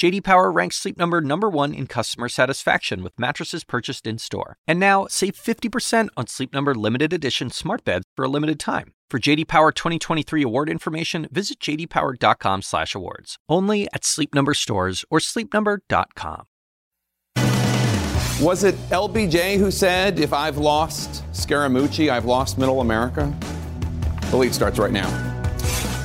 JD Power ranks Sleep Number number 1 in customer satisfaction with mattresses purchased in-store. And now, save 50% on Sleep Number limited edition smart beds for a limited time. For JD Power 2023 award information, visit jdpower.com/awards. Only at Sleep Number stores or sleepnumber.com. Was it LBJ who said, "If I've lost Scaramucci, I've lost Middle America"? The lead starts right now.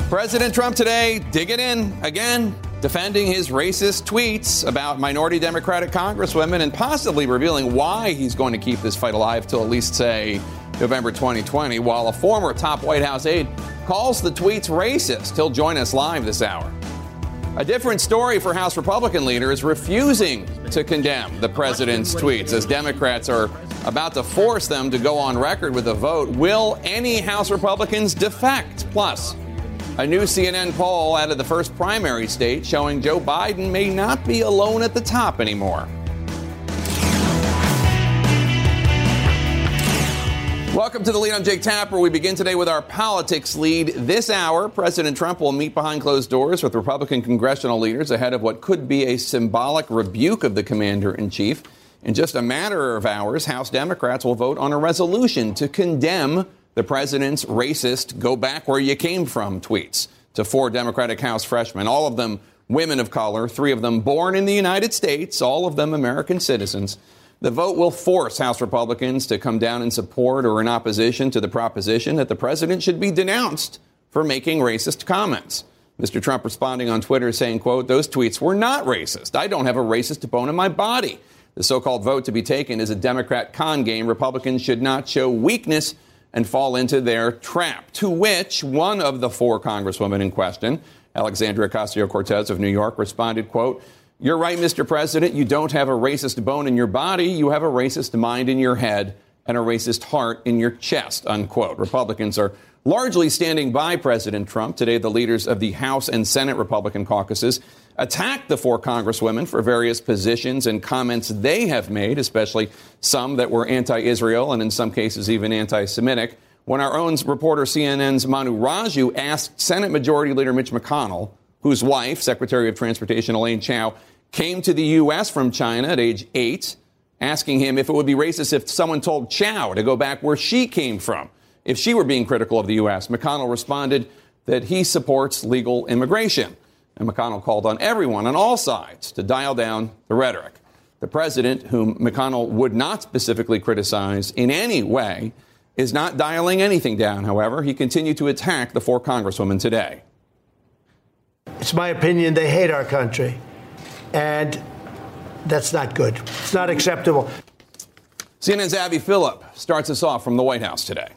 President Trump today digging in again, defending his racist tweets about minority Democratic congresswomen and possibly revealing why he's going to keep this fight alive till at least say November 2020, while a former top White House aide calls the tweets racist. He'll join us live this hour. A different story for House Republican leaders refusing to condemn the president's tweets as Democrats are about to force them to go on record with a vote. Will any House Republicans defect? Plus, a new CNN poll out of the first primary state showing Joe Biden may not be alone at the top anymore. Welcome to the lead. I'm Jake Tapper. We begin today with our politics lead. This hour, President Trump will meet behind closed doors with Republican congressional leaders ahead of what could be a symbolic rebuke of the commander in chief. In just a matter of hours, House Democrats will vote on a resolution to condemn the president's racist, go back where you came from tweets to four Democratic House freshmen, all of them women of color, three of them born in the United States, all of them American citizens. The vote will force House Republicans to come down in support or in opposition to the proposition that the president should be denounced for making racist comments. Mr. Trump responding on Twitter saying, quote, those tweets were not racist. I don't have a racist bone in my body. The so-called vote to be taken is a Democrat con game. Republicans should not show weakness and fall into their trap. To which one of the four congresswomen in question, Alexandria Ocasio-Cortez of New York, responded, quote, you're right, Mr. President. You don't have a racist bone in your body. You have a racist mind in your head and a racist heart in your chest, unquote. Republicans are largely standing by President Trump. Today, the leaders of the House and Senate Republican caucuses attacked the four congresswomen for various positions and comments they have made, especially some that were anti Israel and in some cases even anti Semitic. When our own reporter CNN's Manu Raju asked Senate Majority Leader Mitch McConnell whose wife, Secretary of Transportation Elaine Chao, came to the U.S. from China at age eight, asking him if it would be racist if someone told Chao to go back where she came from, if she were being critical of the U.S. McConnell responded that he supports legal immigration. And McConnell called on everyone on all sides to dial down the rhetoric. The president, whom McConnell would not specifically criticize in any way, is not dialing anything down, however. He continued to attack the four congresswomen today. It's my opinion they hate our country. And that's not good. It's not acceptable. CNN's Abby Phillip starts us off from the White House today.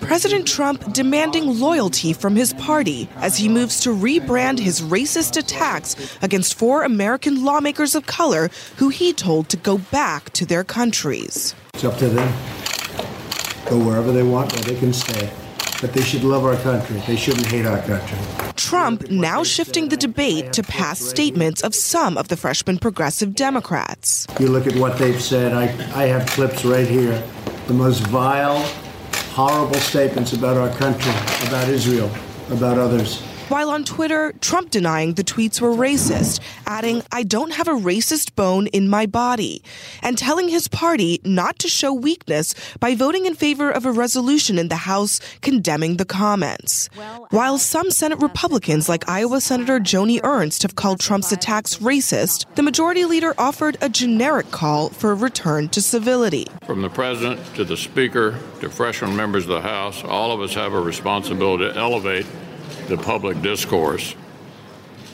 President Trump demanding loyalty from his party as he moves to rebrand his racist attacks against four American lawmakers of color who he told to go back to their countries. It's up to them. Go wherever they want, where they can stay but they should love our country. They shouldn't hate our country. Trump now shifting the debate to past statements of some of the freshman progressive Democrats. You look at what they've said. I, I have clips right here. The most vile, horrible statements about our country, about Israel, about others. While on Twitter, Trump denying the tweets were racist, adding, I don't have a racist bone in my body, and telling his party not to show weakness by voting in favor of a resolution in the House condemning the comments. While some Senate Republicans, like Iowa Senator Joni Ernst, have called Trump's attacks racist, the majority leader offered a generic call for a return to civility. From the president to the speaker to freshman members of the House, all of us have a responsibility to elevate the public discourse.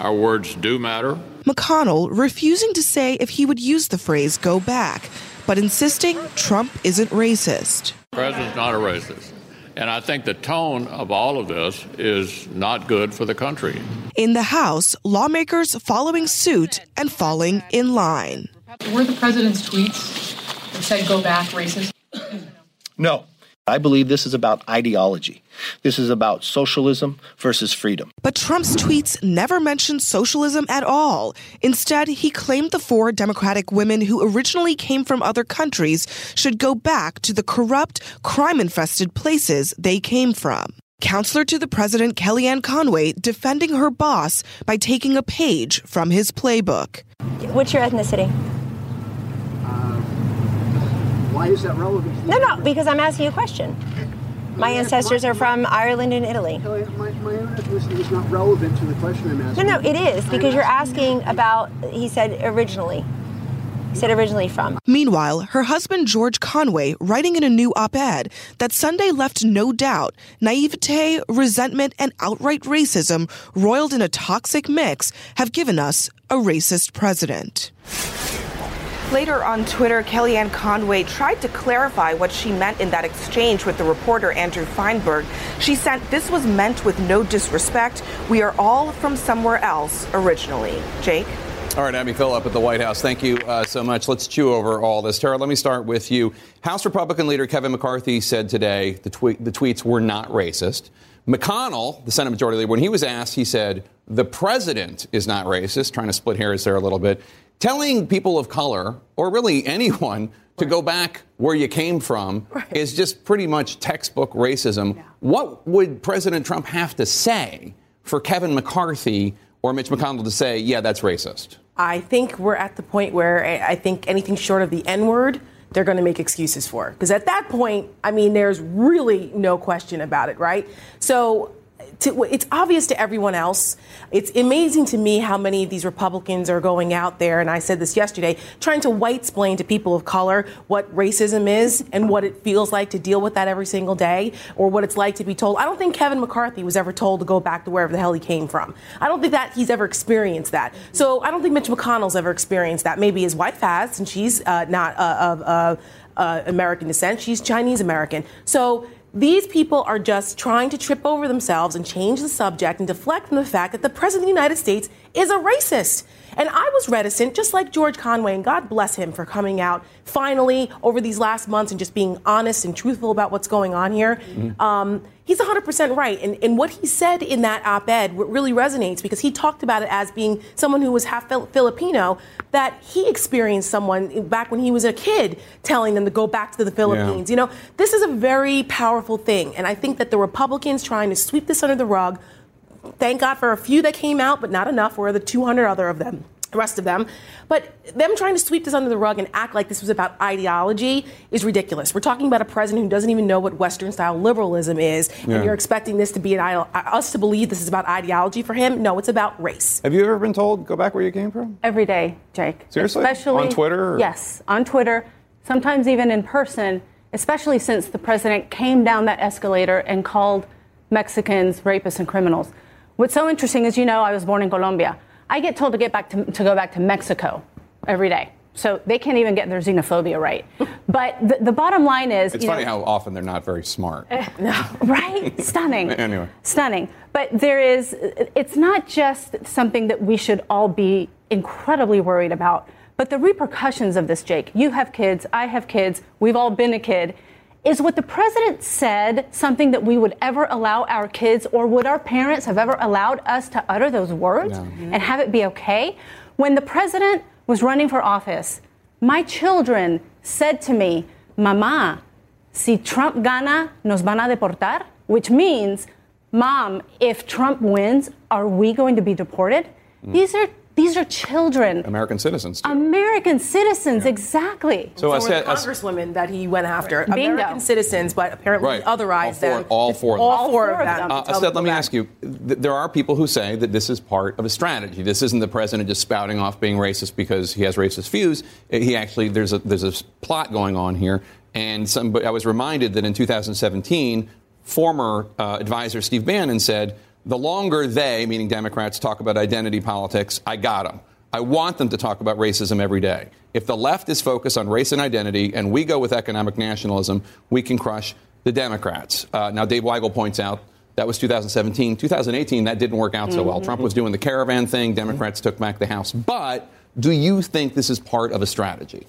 Our words do matter. McConnell refusing to say if he would use the phrase go back, but insisting Trump isn't racist. The president's not a racist. And I think the tone of all of this is not good for the country. In the House, lawmakers following suit and falling in line. Were the president's tweets that said go back racist? No. I believe this is about ideology. This is about socialism versus freedom. But Trump's tweets never mentioned socialism at all. Instead, he claimed the four Democratic women who originally came from other countries should go back to the corrupt, crime infested places they came from. Counselor to the president Kellyanne Conway defending her boss by taking a page from his playbook. What's your ethnicity? Why is that relevant? No, no, because I'm asking you a question. My ancestors are from Ireland and Italy. My, my own ethnicity is not relevant to the question I'm No, asking. no, it is because you're asking about, he said originally. He said originally from. Meanwhile, her husband George Conway writing in a new op ed that Sunday left no doubt naivete, resentment, and outright racism roiled in a toxic mix have given us a racist president. Later on Twitter, Kellyanne Conway tried to clarify what she meant in that exchange with the reporter Andrew Feinberg. She said this was meant with no disrespect. We are all from somewhere else originally. Jake? All right, Abby Phillip at the White House. Thank you uh, so much. Let's chew over all this. Tara, let me start with you. House Republican leader Kevin McCarthy said today the, the tweets were not racist. McConnell, the Senate Majority Leader, when he was asked, he said the president is not racist, trying to split hairs there a little bit. Telling people of color, or really anyone, to go back where you came from Right. is just pretty much textbook racism. What would President Trump have to say for Kevin McCarthy or Mitch McConnell to say, yeah, that's racist? I think we're at the point where I I think anything short of the N word, they're going to make excuses for. Because at that point, I mean, there's really no question about it, right? So to, it's obvious to everyone else. It's amazing to me how many of these Republicans are going out there, and I said this yesterday, trying to white explain to people of color what racism is and what it feels like to deal with that every single day, or what it's like to be told. I don't think Kevin McCarthy was ever told to go back to wherever the hell he came from. I don't think that he's ever experienced that. So I don't think Mitch McConnell's ever experienced that. Maybe his wife has, and she's uh, not uh, of uh, uh, American descent. She's Chinese American. So these people are just trying to trip over themselves and change the subject and deflect from the fact that the President of the United States is a racist. And I was reticent, just like George Conway, and God bless him for coming out finally over these last months and just being honest and truthful about what's going on here. Um, he's 100% right. And, and what he said in that op ed really resonates because he talked about it as being someone who was half Fil- Filipino, that he experienced someone back when he was a kid telling them to go back to the Philippines. You know, this is a very powerful thing. And I think that the Republicans trying to sweep this under the rug, thank God for a few that came out, but not enough. We're the 200 other of them, the rest of them. But them trying to sweep this under the rug and act like this was about ideology is ridiculous. We're talking about a president who doesn't even know what Western style liberalism is, Yeah. and you're expecting this to be an idol- uh, us to believe this is about ideology for him. No, it's about race. Have you ever been told go back where you came from? Every day, Jake. Seriously? Especially On Twitter or- Yes, on Twitter. Sometimes even in person. Especially since the president came down that escalator and called Mexicans rapists and criminals. What's so interesting is, you know, I was born in Colombia. I get told to get back to, to go back to Mexico every day. So they can't even get their xenophobia right. But the, the bottom line is, It's funny know, how often they're not very smart. right? Stunning. Anyway. Stunning. But there is, it's not just something that we should all be incredibly worried about, but the repercussions of this, Jake. You have kids, I have kids, we've all been a kid. Is what the president said something that we would ever allow our kids, or would our parents have ever allowed us to utter those words and have it be okay? When the president was running for office, my children said to me, Mama, si Trump gana, nos van a deportar, which means, Mom, if Trump wins, are we going to be deported? Mm. These are these are children, American citizens. too. American citizens, exactly. So I said, the congresswomen that he went after, Bingo. American citizens, but apparently Right. otherized All four- them. all four of them. All All four four of of them. them. Uh, Tell them let me go ask you. Th- there are people who say that this is part of a strategy. This isn't the president just spouting off being racist because he has racist views. Uh, He actually there's a there's a s- plot going on here. And some, I was reminded that in 2017, former uh, advisor Steve Bannon said, "The longer they, meaning Democrats, talk about identity politics, I got them." I want them to talk about racism every day. If the left is focused on race and identity and we go with economic nationalism, we can crush the Democrats. Uh, now, Dave Weigel points out that was 2017. 2018, that didn't work out so well. Trump was doing the caravan thing, Democrats took back the House. But do you think this is part of a strategy?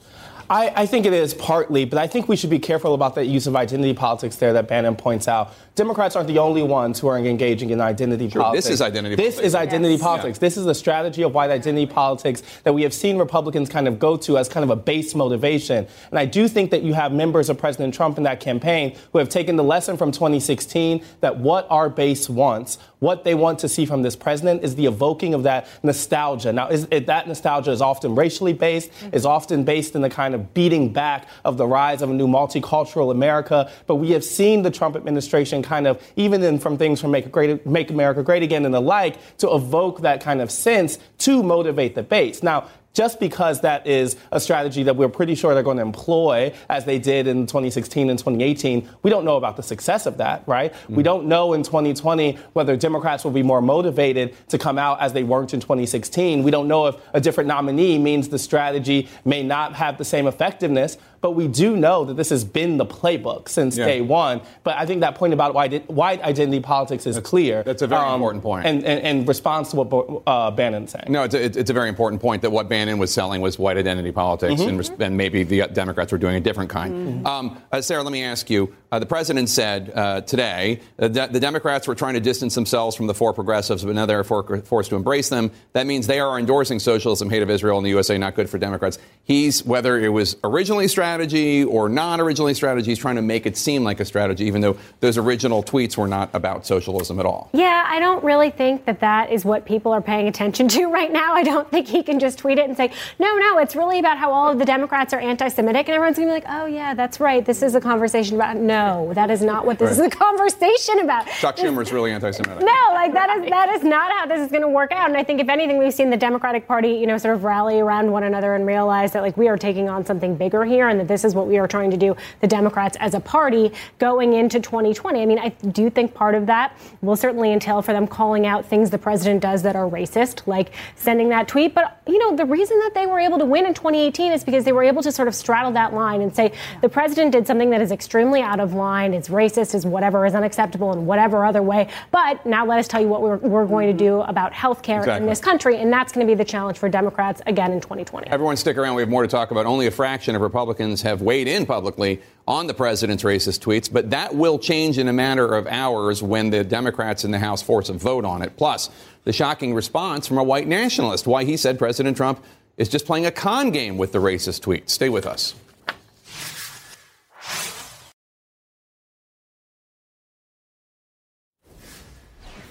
I, I, think it is partly, but I think we should be careful about that use of identity politics there that Bannon points out. Democrats aren't the only ones who are engaging in identity sure, politics. This is identity politics. this politics. is identity yes. politics. Yeah. This is a strategy of white identity politics that we have seen Republicans kind of go to as kind of a base motivation. And I do think that you have members of President Trump in that campaign who have taken the lesson from 2016 that what our base wants, what they want to see from this president is the evoking of that nostalgia. Now, is, it, that nostalgia is often racially based, mm-hmm. is often based in the kind of beating back of the rise of a new multicultural America. But we have seen the Trump administration kind of, even in from things from Make, Great, Make America Great Again and the like, to evoke that kind of sense to motivate the base. Now, just because that is a strategy that we're pretty sure they're going to employ as they did in 2016 and 2018, we don't know about the success of that, right? Mm-hmm. We don't know in 2020 whether Democrats will be more motivated to come out as they weren't in 2016. We don't know if a different nominee means the strategy may not have the same effectiveness, but we do know that this has been the playbook since yeah. day one. But I think that point about white, white identity politics is that's, clear. That's a very um, important point. And, and, and response to what uh, Bannon's saying. No, it's a, it's a very important point that what Bannon was selling was white identity politics, mm-hmm. and, and, maybe the Democrats were doing a different kind. Mm-hmm. Um, uh, Sarah, let me ask you. Uh, the president said uh, today that the Democrats were trying to distance themselves from the four progressives, but now they're for- forced to embrace them. That means they are endorsing socialism, hate of Israel, and the USA, not good for Democrats. He's, whether it was originally strategy or not originally strategy, he's trying to make it seem like a strategy, even though those original tweets were not about socialism at all. Yeah, I don't really think that that is what people are paying attention to right now. I don't think he can just tweet it and say, no, no, it's really about how all of the Democrats are anti Semitic, and everyone's going to be like, oh, yeah, that's right. This is a conversation about. No, no, that is not what this right. is a conversation about. Chuck Schumer is really anti-Semitic. No, like that is that is not how this is going to work out. And I think if anything, we've seen the Democratic Party, you know, sort of rally around one another and realize that like we are taking on something bigger here, and that this is what we are trying to do. The Democrats as a party going into 2020. I mean, I do think part of that will certainly entail for them calling out things the president does that are racist, like sending that tweet. But you know, the reason that they were able to win in 2018 is because they were able to sort of straddle that line and say the president did something that is extremely out of of line, it's racist, is whatever is unacceptable in whatever other way. But now let us tell you what we're, we're going to do mm-hmm. about health care exactly. in this country. And that's going to be the challenge for Democrats again in 2020. Everyone stick around. We have more to talk about. Only a fraction of Republicans have weighed in publicly on the president's racist tweets, but that will change in a matter of hours when the Democrats in the House force a vote on it. Plus, the shocking response from a white nationalist, why he said President Trump is just playing a con game with the racist tweets. Stay with us.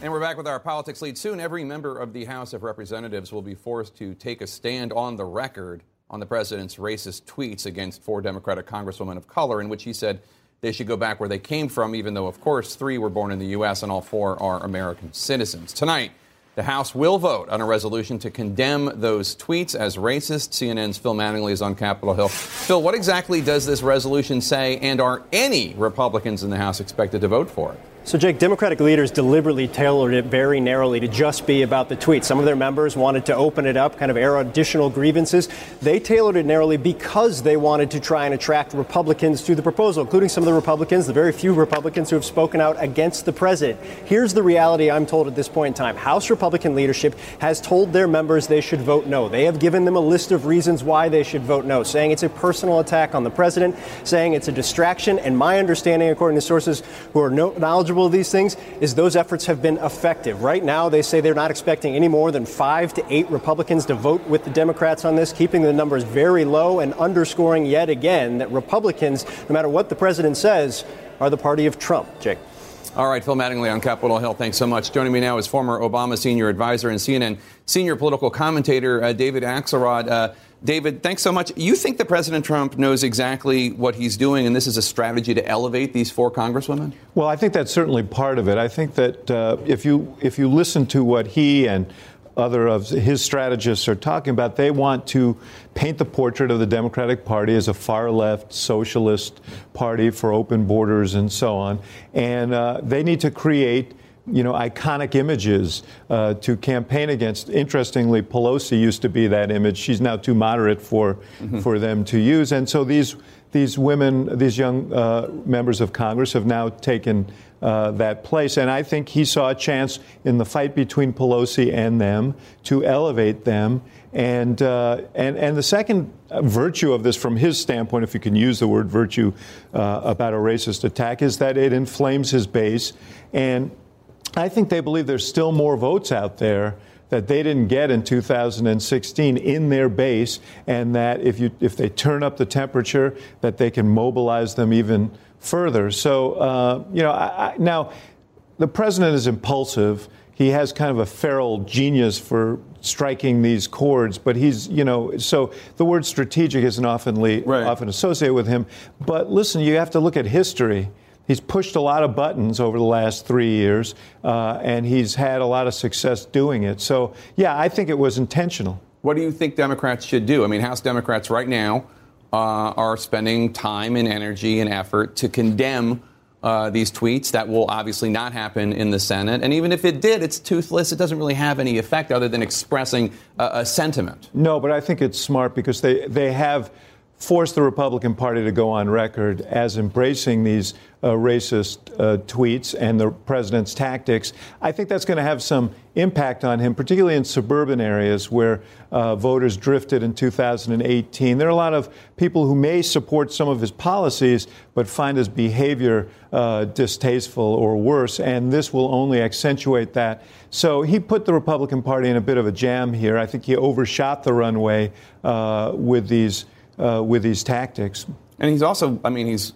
And we're back with our politics lead. Soon, every member of the House of Representatives will be forced to take a stand on the record on the president's racist tweets against four Democratic congresswomen of color, in which he said they should go back where they came from, even though, of course, three were born in the U.S. and all four are American citizens. Tonight, the House will vote on a resolution to condemn those tweets as racist. CNN's Phil Mattingly is on Capitol Hill. Phil, what exactly does this resolution say, and are any Republicans in the House expected to vote for it? So, Jake, Democratic leaders deliberately tailored it very narrowly to just be about the tweet. Some of their members wanted to open it up, kind of air additional grievances. They tailored it narrowly because they wanted to try and attract Republicans to the proposal, including some of the Republicans, the very few Republicans who have spoken out against the president. Here's the reality I'm told at this point in time House Republican leadership has told their members they should vote no. They have given them a list of reasons why they should vote no, saying it's a personal attack on the president, saying it's a distraction. And my understanding, according to sources who are knowledgeable, of these things is those efforts have been effective. Right now, they say they're not expecting any more than five to eight Republicans to vote with the Democrats on this, keeping the numbers very low and underscoring yet again that Republicans, no matter what the president says, are the party of Trump. Jake. All right, Phil Mattingly on Capitol Hill. Thanks so much. Joining me now is former Obama senior advisor and CNN senior political commentator uh, David Axelrod. Uh, David, thanks so much. You think that President Trump knows exactly what he's doing, and this is a strategy to elevate these four congresswomen? Well, I think that's certainly part of it. I think that uh, if you if you listen to what he and other of his strategists are talking about, they want to paint the portrait of the Democratic Party as a far left socialist party for open borders and so on, and uh, they need to create you know, iconic images uh, to campaign against. Interestingly, Pelosi used to be that image. She's now too moderate for mm-hmm. for them to use, and so these these women, these young uh, members of Congress, have now taken uh, that place. And I think he saw a chance in the fight between Pelosi and them to elevate them. And, uh, and, and the second virtue of this, from his standpoint, if you can use the word virtue uh, about a racist attack, is that it inflames his base. And I think they believe there's still more votes out there that they didn't get in 2016 in their base, and that if you if they turn up the temperature, that they can mobilize them even further. So uh, you know, I, I, now the president is impulsive. He has kind of a feral genius for striking these chords, but he's, you know, so the word strategic isn't oftenly, right. often associated with him. But listen, you have to look at history. He's pushed a lot of buttons over the last three years, uh, and he's had a lot of success doing it. So, yeah, I think it was intentional. What do you think Democrats should do? I mean, House Democrats right now uh, are spending time and energy and effort to condemn uh, these tweets. That will obviously not happen in the Senate. And even if it did, it's toothless. It doesn't really have any effect other than expressing a, a sentiment. No, but I think it's smart because they, they have forced the Republican Party to go on record as embracing these uh, racist uh, tweets and the president's tactics. I think that's going to have some impact on him, particularly in suburban areas where uh, voters drifted in 2018. There are a lot of people who may support some of his policies but find his behavior uh, distasteful or worse, and this will only accentuate that. So he put the Republican Party in a bit of a jam here. I think he overshot the runway uh, with these uh, with these tactics. And he's also, I mean, he's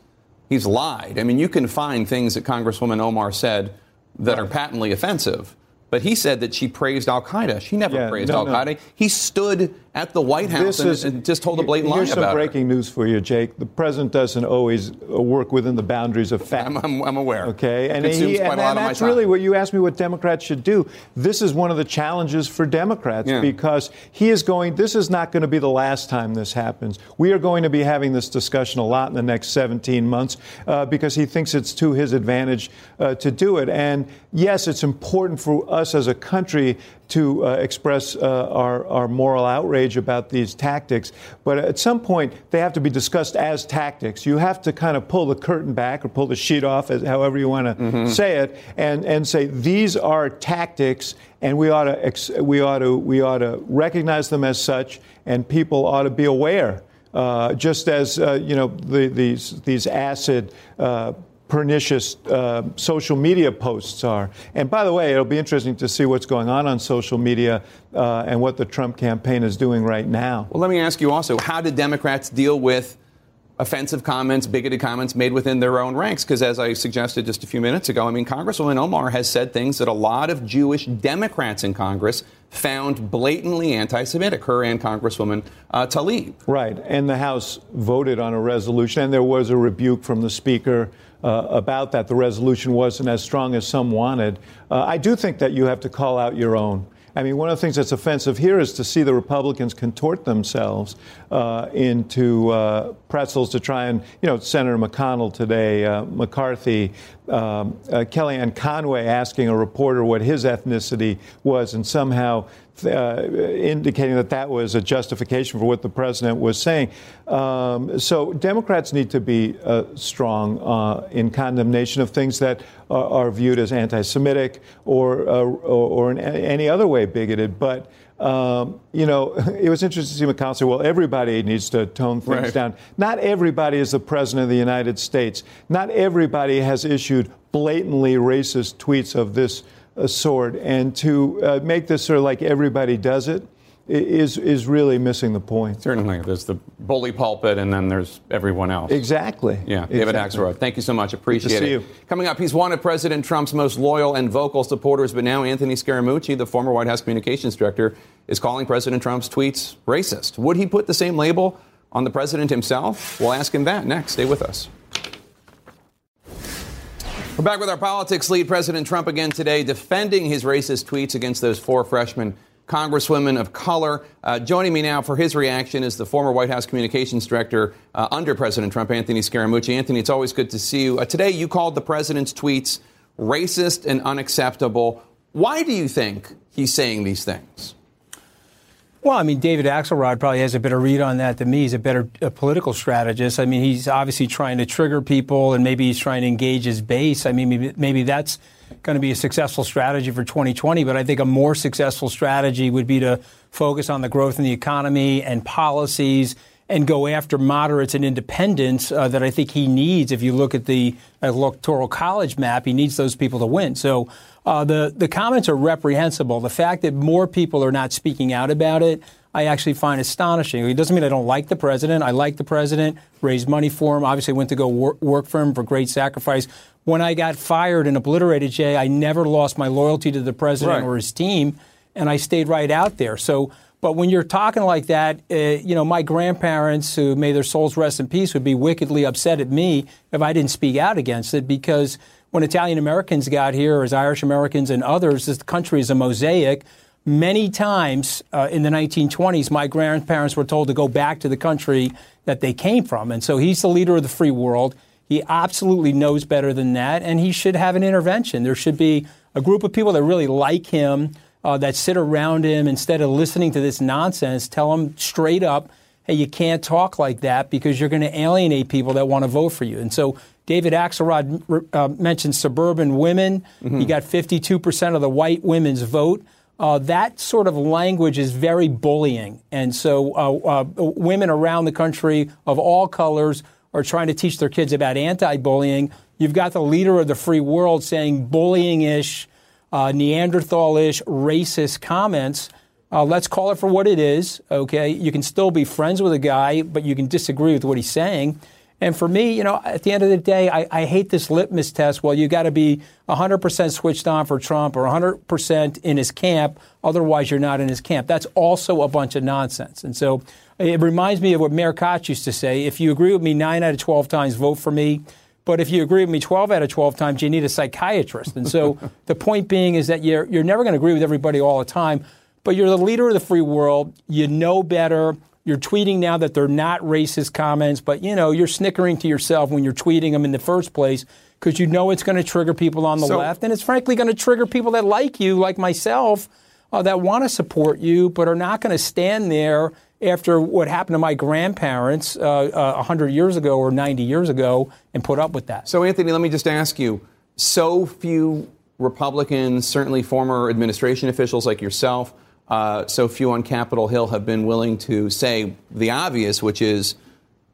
he's lied. I mean, you can find things that Congresswoman Omar said that are patently offensive. But he said that she praised Al Qaeda. She never yeah, praised no, Al Qaeda. No. He stood at the White House and, is, and, just told a blatant lie about Here's some breaking her. news for you, Jake. The president doesn't always uh, work within the boundaries of fact. I'm, I'm, I'm aware. Okay, and, he, and, and that's really what you asked me what Democrats should do. This is one of the challenges for Democrats yeah. because he is going. This is not going to be the last time this happens. We are going to be having this discussion a lot in the next 17 months uh, because he thinks it's to his advantage uh, to do it. And yes, it's important for us as a country to uh, express uh, our, our moral outrage about these tactics. But at some point, they have to be discussed as tactics. You have to kind of pull the curtain back or pull the sheet off, as, however you want to mm-hmm. say it, and, and say these are tactics, and we ought to ex- we ought to we ought to recognize them as such, and people ought to be aware. Uh, just as uh, you know, the, these these acid uh, pernicious uh, social media posts are. And by the way, it'll be interesting to see what's going on on social media uh, and what the Trump campaign is doing right now. Well, let me ask you also how did Democrats deal with offensive comments, bigoted comments made within their own ranks? Because as I suggested just a few minutes ago, I mean, Congresswoman Omar has said things that a lot of Jewish Democrats in Congress found blatantly anti Semitic, her and Congresswoman uh, Tlaib. Right. And the House voted on a resolution, and there was a rebuke from the Speaker uh, about that. The resolution wasn't as strong as some wanted. Uh, I do think that you have to call out your own. I mean, one of the things that's offensive here is to see the Republicans contort themselves uh, into uh, pretzels to try and, you know, Senator McConnell today, uh, McCarthy, um, uh, Kellyanne Conway asking a reporter what his ethnicity was, and somehow uh, indicating that that was a justification for what the president was saying. Um, so Democrats need to be uh, strong uh, in condemnation of things that are, are viewed as anti-Semitic or, uh, or, or in any other way bigoted. But um, you know, it was interesting to see McConnell say, well, everybody needs to tone things right. down. Not everybody is the president of the United States. Not everybody has issued blatantly racist tweets of this uh, sort. And to uh, make this sort of like everybody does it, is is really missing the point. Certainly, there's the bully pulpit, and then there's everyone else. Exactly. Yeah, David. Axelrod, thank you so much. Appreciate it. You. Coming up, he's one of President Trump's most loyal and vocal supporters, but now Anthony Scaramucci, the former White House communications director, is calling President Trump's tweets racist. Would he put the same label on the president himself? We'll ask him that next. Stay with us. We're back with our politics lead. President Trump again today defending his racist tweets against those four freshmen congresswomen of color. Uh, joining me now for his reaction is the former White House communications director uh, under President Trump, Anthony Scaramucci. Anthony, it's always good to see you. Uh, today, you called the president's tweets racist and unacceptable. Why do you think he's saying these things? Well, I mean, David Axelrod probably has a better read on that than me. He's a better political strategist. I mean, he's obviously trying to trigger people and maybe he's trying to engage his base. I mean, maybe, maybe that's going to be a successful strategy for 2020, but I think a more successful strategy would be to focus on the growth in the economy and policies and go after moderates and independents uh, that I think he needs. If you look at the electoral college map, he needs those people to win. So uh, the the comments are reprehensible. The fact that more people are not speaking out about it, I actually find astonishing. It doesn't mean I don't like the president. I like the president. Raised money for him. Obviously, went to go work, work for him for great sacrifice. When I got fired and obliterated, Jay, I never lost my loyalty to the president right. or his team, and I stayed right out there. So. But when you're talking like that, uh, you know, my grandparents, who may their souls rest in peace, would be wickedly upset at me if I didn't speak out against it because when Italian Americans got here, as Irish Americans and others, this country is a mosaic. Many times uh, in the 1920s, my grandparents were told to go back to the country that they came from. And so he's the leader of the free world. He absolutely knows better than that, and he should have an intervention. There should be a group of people that really like him uh, that sit around him instead of listening to this nonsense, tell him straight up, hey, you can't talk like that because you're going to alienate people that want to vote for you. And so David Axelrod uh, mentioned suburban women. Mm-hmm. He got 52% of the white women's vote. Uh, that sort of language is very bullying. And so uh, uh, women around the country of all colors are trying to teach their kids about anti bullying. You've got the leader of the free world saying bullying ish uh, Neanderthal-ish racist comments. Uh, let's call it for what it is. Okay, you can still be friends with a guy, but you can disagree with what he's saying. And for me, you know, at the end of the day, I, I hate this litmus test. Well, you got to be 100% switched on for Trump or 100% in his camp. Otherwise, you're not in his camp. That's also a bunch of nonsense. And so it reminds me of what Mayor Koch used to say if you agree with me nine out of 12 times, vote for me. But if you agree with me 12 out of 12 times, you need a psychiatrist. And so the point being is that you're, you're never going to agree with everybody all the time, but you're the leader of the free world. You know better. You're tweeting now that they're not racist comments, but you know, you're snickering to yourself when you're tweeting them in the first place because you know it's going to trigger people on the so, left. And it's frankly going to trigger people that like you, like myself, uh, that want to support you, but are not going to stand there after what happened to my grandparents uh, uh, 100 years ago or 90 years ago and put up with that. So, Anthony, let me just ask you so few Republicans, certainly former administration officials like yourself, uh, so few on Capitol Hill have been willing to say the obvious, which is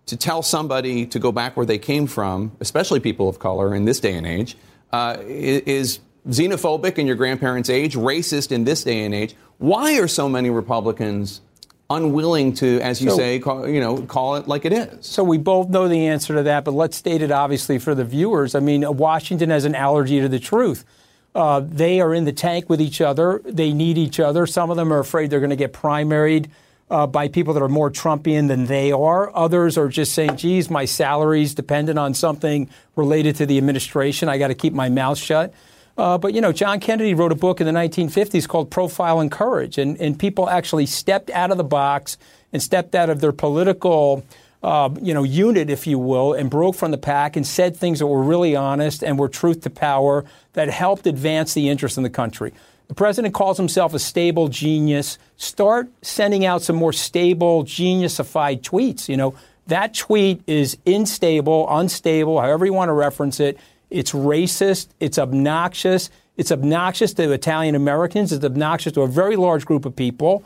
to tell somebody to go back where they came from, especially people of color in this day and age, uh, is xenophobic in your grandparents' age, racist in this day and age. Why are so many Republicans unwilling to, as you so, say, call, you know, call it like it is. So we both know the answer to that, but let's state it obviously for the viewers. I mean, Washington has an allergy to the truth. Uh, they are in the tank with each other. They need each other. Some of them are afraid they're going to get primaried uh, by people that are more Trumpian than they are. Others are just saying, geez, my salary's dependent on something related to the administration. I got to keep my mouth shut. Uh, but, you know, John Kennedy wrote a book in the 1950s called Profile in Courage, and, and people actually stepped out of the box and stepped out of their political, uh, you know, unit, if you will, and broke from the pack and said things that were really honest and were truth to power that helped advance the interest in the country. The president calls himself a stable genius. Start sending out some more stable, geniusified tweets. You know, that tweet is unstable, unstable, however you want to reference it. It's racist. It's obnoxious. It's obnoxious to Italian Americans. It's obnoxious to a very large group of people.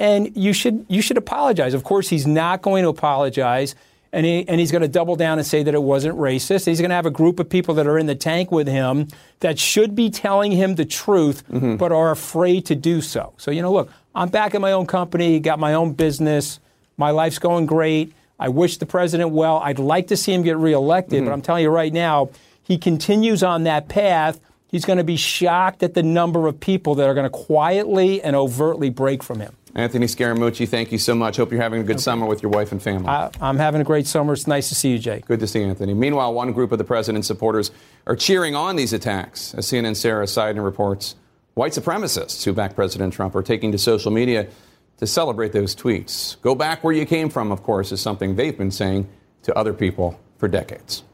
And you should, you should apologize. Of course, he's not going to apologize. And, he, and he's going to double down and say that it wasn't racist. He's going to have a group of people that are in the tank with him that should be telling him the truth, mm-hmm. but are afraid to do so. So, you know, look, I'm back in my own company, got my own business. My life's going great. I wish the president well. I'd like to see him get reelected, mm-hmm. but I'm telling you right now, he continues on that path, he's going to be shocked at the number of people that are going to quietly and overtly break from him. Anthony Scaramucci, thank you so much. Hope you're having a good okay. summer with your wife and family. I, am having a great summer. It's nice to see you, Jay. Good to see you, Anthony. Meanwhile, one group of the president's supporters are cheering on these attacks. As CNN's Sara Sidner reports, white supremacists who back President Trump are taking to social media to celebrate those tweets. Go back where you came from, of course, is something they've been saying to other people for decades.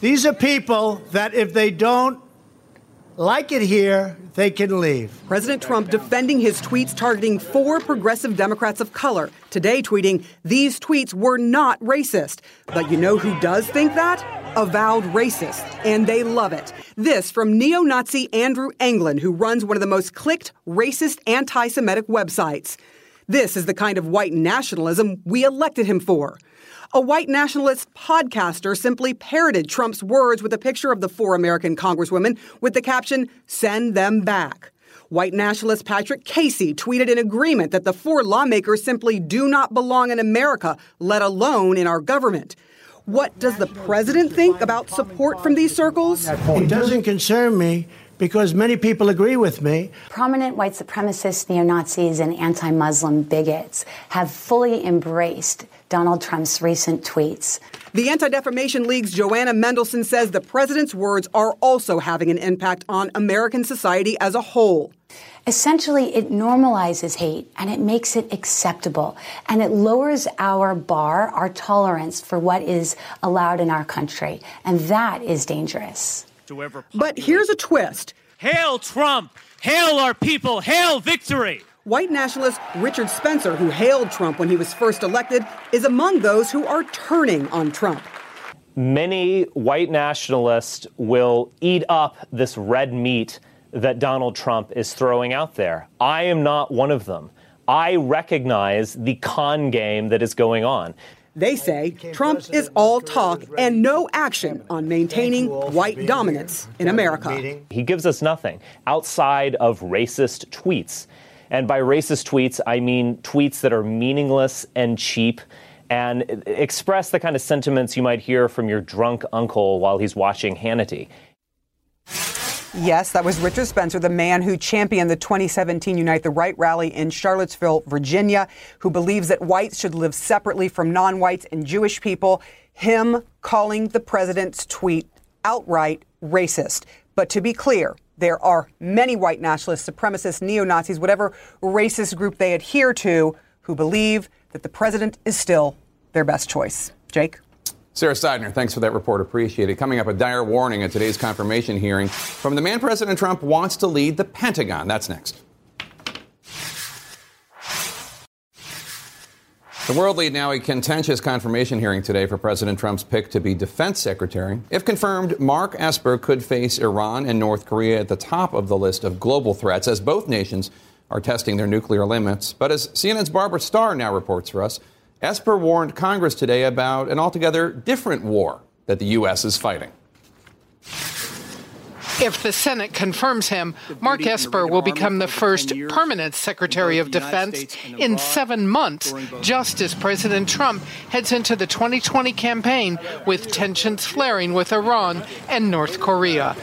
These are people that if they don't like it here, they can leave. President Trump defending his tweets targeting four progressive Democrats of color. Today, tweeting, These tweets were not racist. But you know who does think that? Avowed racist. And they love it. This from neo Nazi Andrew Anglin, who runs one of the most clicked racist anti Semitic websites. This is the kind of white nationalism we elected him for. A white nationalist podcaster simply parroted Trump's words with a picture of the four American congresswomen with the caption, Send them back. White nationalist Patrick Casey tweeted in agreement that the four lawmakers simply do not belong in America, let alone in our government. What does the president think about support from these circles? It doesn't concern me because many people agree with me. Prominent white supremacists, neo Nazis, and anti Muslim bigots have fully embraced Donald Trump's recent tweets. The Anti Defamation League's Joanna Mendelson says the president's words are also having an impact on American society as a whole. Essentially, it normalizes hate and it makes it acceptable and it lowers our bar, our tolerance for what is allowed in our country. And that is dangerous. But here's a twist Hail Trump! Hail our people! Hail victory! White nationalist Richard Spencer, who hailed Trump when he was first elected, is among those who are turning on Trump. Many white nationalists will eat up this red meat that Donald Trump is throwing out there. I am not one of them. I recognize the con game that is going on. They say Trump is all talk and no action on maintaining white dominance in America. He gives us nothing outside of racist tweets. And by racist tweets, I mean tweets that are meaningless and cheap and express the kind of sentiments you might hear from your drunk uncle while he's watching Hannity. Yes, that was Richard Spencer, the man who championed the 2017 Unite the Right rally in Charlottesville, Virginia, who believes that whites should live separately from non whites and Jewish people. Him calling the president's tweet outright racist. But to be clear, there are many white nationalists, supremacists, neo Nazis, whatever racist group they adhere to, who believe that the president is still their best choice. Jake? Sara Sidner, thanks for that report. Appreciate it. Coming up, a dire warning at today's confirmation hearing from the man President Trump wants to lead the Pentagon. That's next. The world lead now a contentious confirmation hearing today for President Trump's pick to be defense secretary. If confirmed, Mark Esper could face Iran and North Korea at the top of the list of global threats as both nations are testing their nuclear limits. But as CNN's Barbara Starr now reports for us, Esper warned Congress today about an altogether different war that the U.S. is fighting. If the Senate confirms him, Mark Esper will become the first permanent Secretary of Defense in seven months, just as President Trump heads into the 2020 campaign with tensions flaring with Iran and North Korea.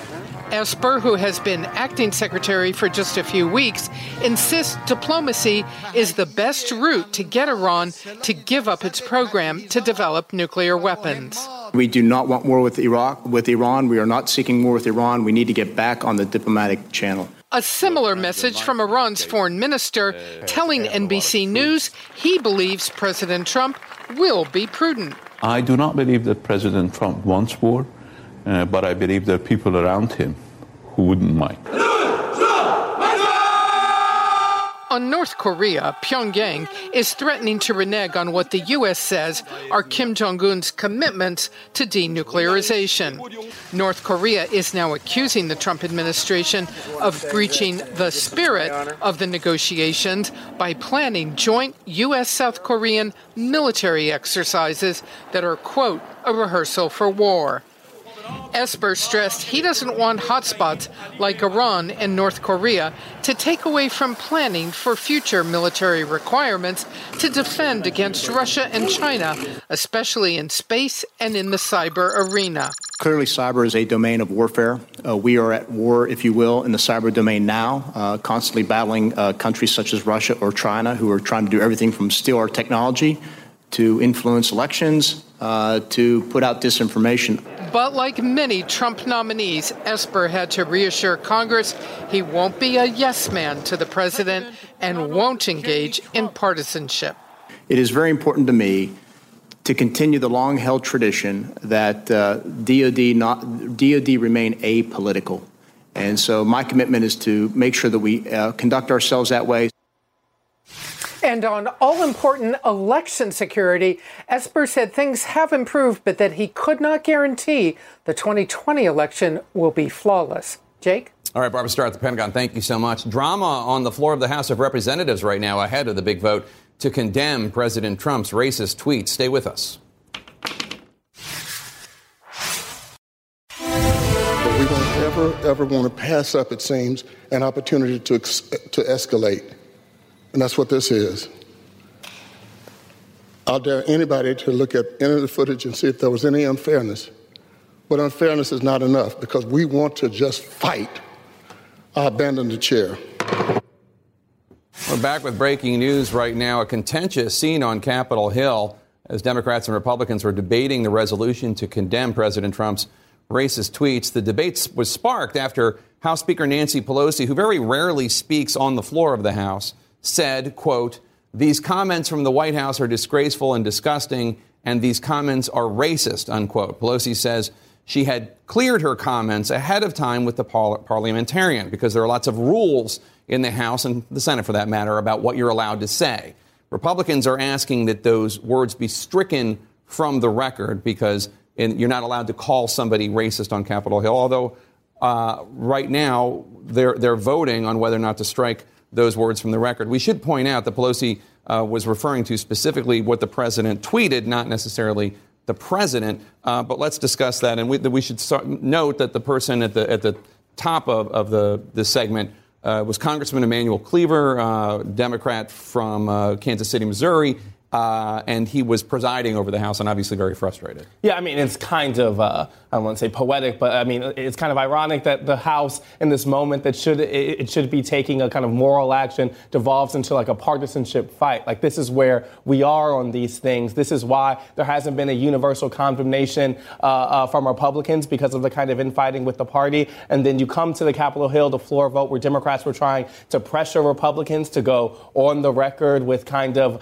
Esper, who has been acting secretary for just a few weeks, insists diplomacy is the best route to get Iran to give up its program to develop nuclear weapons. We do not want war with Iraq with Iran. We are not seeking war with Iran. We need to get back on the diplomatic channel. A similar message from Iran's foreign minister telling NBC News he believes President Trump will be prudent. I do not believe that President Trump wants war. Uh, but I believe there are people around him who wouldn't mind. On North Korea, Pyongyang is threatening to renege on what the U.S. says are Kim Jong un's commitments to denuclearization. North Korea is now accusing the Trump administration of breaching the spirit of the negotiations by planning joint U.S. South Korean military exercises that are, quote, a rehearsal for war. Esper stressed he doesn't want hotspots like Iran and North Korea to take away from planning for future military requirements to defend against Russia and China, especially in space and in the cyber arena. Clearly, cyber is a domain of warfare. Uh, we are at war, if you will, in the cyber domain now, uh, constantly battling uh, countries such as Russia or China who are trying to do everything from steal our technology to influence elections uh, to put out disinformation. But like many Trump nominees, Esper had to reassure Congress he won't be a yes man to the president and won't engage in partisanship. It is very important to me to continue the long held tradition that uh, DOD, not, DOD remain apolitical. And so my commitment is to make sure that we uh, conduct ourselves that way. And on all important election security, Esper said things have improved, but that he could not guarantee the 2020 election will be flawless. Jake? All right, Barbara Starr at the Pentagon, thank you so much. Drama on the floor of the House of Representatives right now ahead of the big vote to condemn President Trump's racist tweets. Stay with us. we don't ever, ever want to pass up, it seems, an opportunity to, to escalate. And that's what this is. I'll dare anybody to look at any of the footage and see if there was any unfairness. But unfairness is not enough because we want to just fight. I abandon the chair. We're back with breaking news right now. A contentious scene on Capitol Hill as Democrats and Republicans were debating the resolution to condemn President Trump's racist tweets. The debate was sparked after House Speaker Nancy Pelosi, who very rarely speaks on the floor of the House, said, quote, these comments from the White House are disgraceful and disgusting, and these comments are racist, unquote. Pelosi says she had cleared her comments ahead of time with the par- parliamentarian because there are lots of rules in the House and the Senate, for that matter, about what you're allowed to say. Republicans are asking that those words be stricken from the record because you're not allowed to call somebody racist on Capitol Hill, although uh, right now they're, they're voting on whether or not to strike those words from the record. We should point out that Pelosi uh, was referring to specifically what the president tweeted, not necessarily the president. Uh, but let's discuss that. And we, we should start, note that the person at the, at the top of, of the, the segment uh, was Congressman Emanuel Cleaver, uh, Democrat from uh, Kansas City, Missouri. Uh, and he was presiding over the House and obviously very frustrated. Yeah, I mean, it's kind of, uh, I don't want to say poetic, but I mean, it's kind of ironic that the House, in this moment that should it, should be taking a kind of moral action, devolves into like a partisanship fight. Like, this is where we are on these things. This is why there hasn't been a universal condemnation uh, uh from Republicans because of the kind of infighting with the party. And then you come to the Capitol Hill, the floor vote, where Democrats were trying to pressure Republicans to go on the record with kind of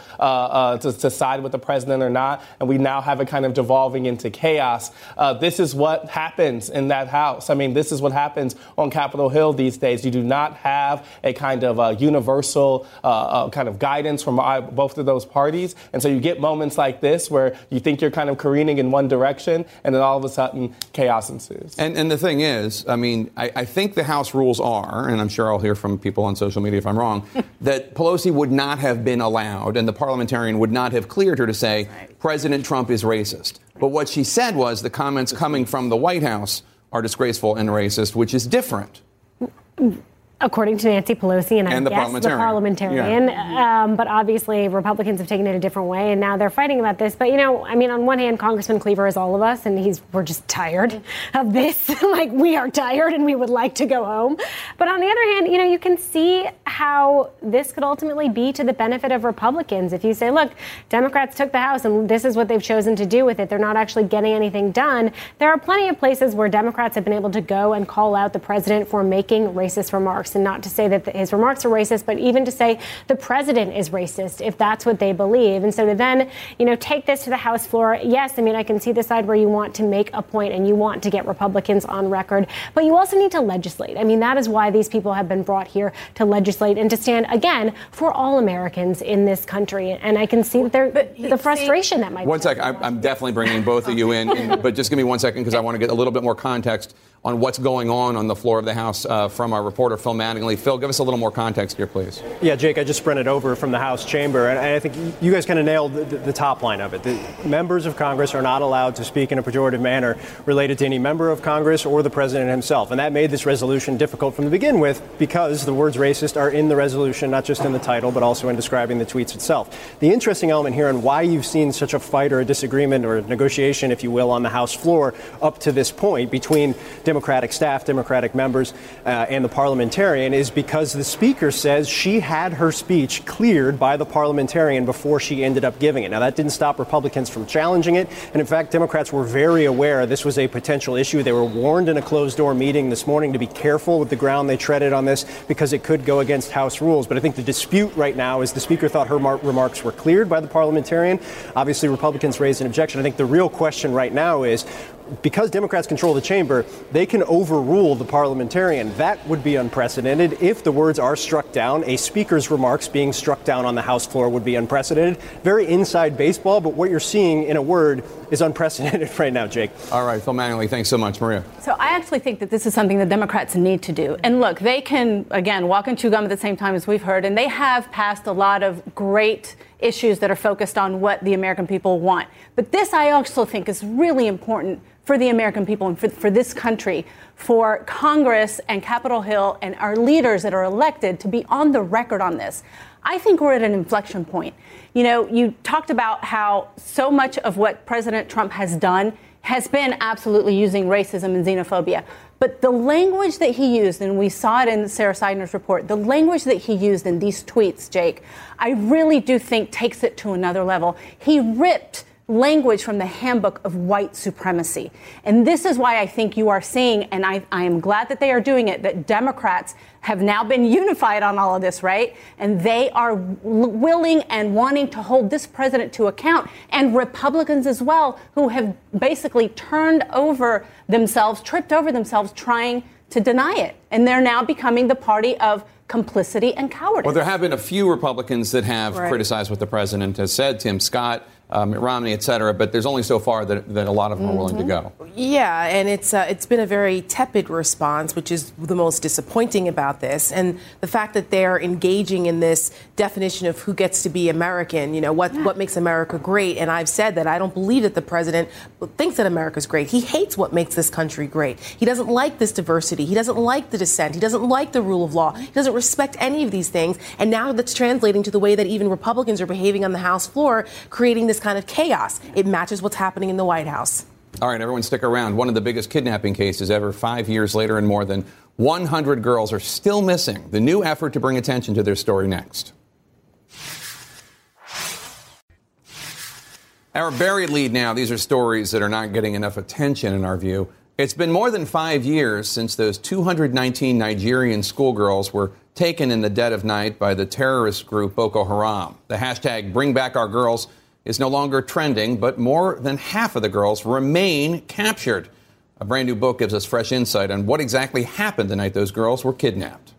uh, uh, to, to, side with the president or not, and we now have it kind of devolving into chaos. Uh, this is what happens in that house. I mean, this is what happens on Capitol Hill these days. You do not have a kind of uh, universal uh, uh, kind of guidance from both of those parties, and so you get moments like this where you think you're kind of careening in one direction, and then all of a sudden chaos ensues. And, and the thing is, I mean, I, I think the House rules are, and I'm sure I'll hear from people on social media if I'm wrong, that Pelosi would not have been allowed, and the parliamentarian would would not have cleared her to say right. President Trump is racist. But what she said was the comments coming from the White House are disgraceful and racist, which is different according to Nancy Pelosi and, and I the guess parliamentarian. the parliamentarian. Yeah. Um, but obviously, Republicans have taken it a different way, and now they're fighting about this. But you know, I mean, on one hand, Congressman Cleaver is all of us, and he's we're just tired of this. like we are tired, and we would like to go home. But on the other hand, you know, you can see how this could ultimately be to the benefit of Republicans. If you say, look, Democrats took the House, and this is what they've chosen to do with it, they're not actually getting anything done. There are plenty of places where Democrats have been able to go and call out the president for making racist remarks remarks, and not to say that his remarks are racist, but even to say the president is racist if that's what they believe. And so to then, you know, take this to the House floor, yes, I mean, I can see the side where you want to make a point and you want to get Republicans on record, but you also need to legislate. I mean, that is why these people have been brought here to legislate and to stand again for all Americans in this country. And I can see that the frustration that might. One second, I'm, I'm definitely bringing both of you in, in, but just give me one second because I want to get a little bit more context on what's going on on the floor of the House uh, from our reporter Phil Mattingly. Phil, give us a little more context here, please. Yeah, Jake, I just sprinted over from the House chamber, and I think you guys kind of nailed the, the, top line of it. The members of Congress are not allowed to speak in a pejorative manner related to any member of Congress or the president himself, and that made this resolution difficult from the begin with because the words racist are in the resolution, not just in the title, but also in describing the tweets itself. The interesting element here and why you've seen such a fight or a disagreement or a negotiation, if you will, on the House floor up to this point between Democratic staff, Democratic members, uh, and the parliamentarian is because the speaker says she had her speech cleared by the parliamentarian before she ended up giving it. Now, that didn't stop Republicans from challenging it. And in fact, Democrats were very aware this was a potential issue. They were warned in a closed door meeting this morning to be careful with the ground they treaded on this because it could go against House rules. But I think the dispute right now is the speaker thought her mar- remarks were cleared by the parliamentarian. Obviously, Republicans raised an objection. I think the real question right now is because Democrats control the chamber, they can overrule the parliamentarian. That would be unprecedented. If the words are struck down, a speaker's remarks being struck down on the House floor would be unprecedented. Very inside baseball, but what you're seeing in a word is unprecedented right now, Jake. All right, Phil Mattingly, thanks so much, Maria. So I actually think that this is something the Democrats need to do. And look, they can, again, walk and chew gum at the same time as we've heard, and they have passed a lot of great issues that are focused on what the American people want. But this, I also think, is really important for the American people and for, for this country, for Congress and Capitol Hill and our leaders that are elected to be on the record on this. I think we're at an inflection point. You know, you talked about how so much of what President Trump has done has been absolutely using racism and xenophobia. But the language that he used, and we saw it in Sara Sidner's report, the language that he used in these tweets, Jake, I really do think takes it to another level. He ripped language from the handbook of white supremacy. And this is why I think you are seeing, and I, I, am glad that they are doing it, that Democrats have now been unified on all of this, right? And they are willing and wanting to hold this president to account, and Republicans as well, who have basically turned over themselves, tripped over themselves, trying to deny it. And they're now becoming the party of complicity and cowardice. Well, there have been a few Republicans that have Right. criticized what the president has said, Tim Scott, uh, Mitt Romney, et cetera, but there's only so far that, that a lot of them are willing to go. Yeah, and it's uh, it's been a very tepid response, which is the most disappointing about this, and the fact that they're engaging in this definition of who gets to be American. You know what what makes America great, and I've said that I don't believe that the president thinks that America's great. He hates what makes this country great. He doesn't like this diversity. He doesn't like the dissent. He doesn't like the rule of law. He doesn't respect any of these things, and now that's translating to the way that even Republicans are behaving on the House floor, creating this kind of chaos. It matches what's happening in the White House. All right, everyone, stick around. One of the biggest kidnapping cases ever, five years later, and more than 100 girls are still missing. The new effort to bring attention to their story next. Our buried lead now, these are stories that are not getting enough attention in our view. It's been more than five years since those 219 Nigerian schoolgirls were taken in the dead of night by the terrorist group Boko Haram. The hashtag Bring Back Our Girls is no longer trending, but more than half of the girls remain captured. A brand new book gives us fresh insight on what exactly happened the night those girls were kidnapped.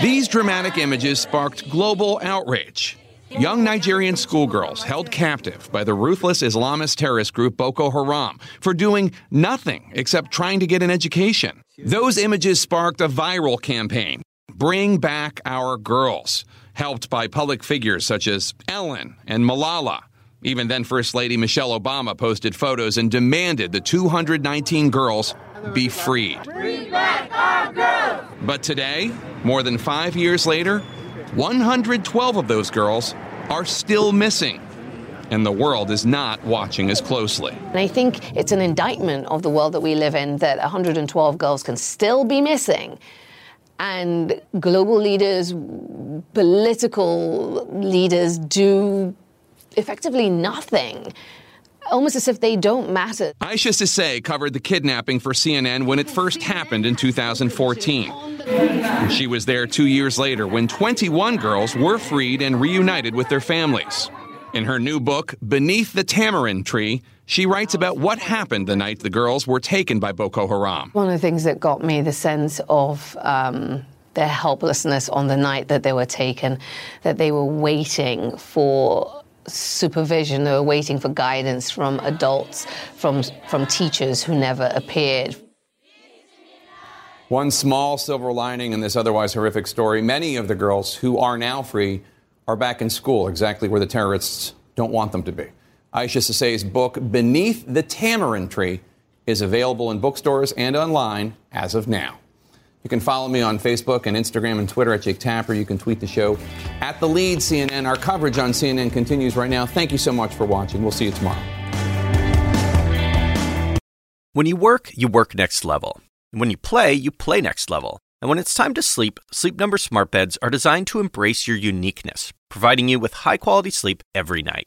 These dramatic images sparked global outrage. Young Nigerian schoolgirls held captive by the ruthless Islamist terrorist group Boko Haram for doing nothing except trying to get an education. Those images sparked a viral campaign Bring Back Our Girls, helped by public figures such as Ellen and Malala. Even then, First Lady Michelle Obama posted photos and demanded the 219 girls be freed. But today, more than five years later, 112 of those girls are still missing. And the world is not watching as closely. And I think it's an indictment of the world that we live in that 112 girls can still be missing. And global leaders, political leaders do effectively nothing, almost as if they don't matter. Isha Sesay covered the kidnapping for CNN when it first happened in 2014. She was there two years later when 21 girls were freed and reunited with their families. In her new book, Beneath the Tamarind Tree, she writes about what happened the night the girls were taken by Boko Haram. One of the things that got me the sense of um, their helplessness on the night that they were taken, that they were waiting for supervision, they were waiting for guidance from adults, from, from teachers who never appeared. One small silver lining in this otherwise horrific story many of the girls who are now free are back in school, exactly where the terrorists don't want them to be. Isha Sesay's book, Beneath the Tamarind Tree, is available in bookstores and online as of now. You can follow me on Facebook and Instagram and Twitter at Jake Tapper. You can tweet the show at the lead CNN. Our coverage on CNN continues right now. Thank you so much for watching. We'll see you tomorrow. When you work, you work next level. And when you play, you play next level. And when it's time to sleep, Sleep Number smart beds are designed to embrace your uniqueness, providing you with high-quality sleep every night.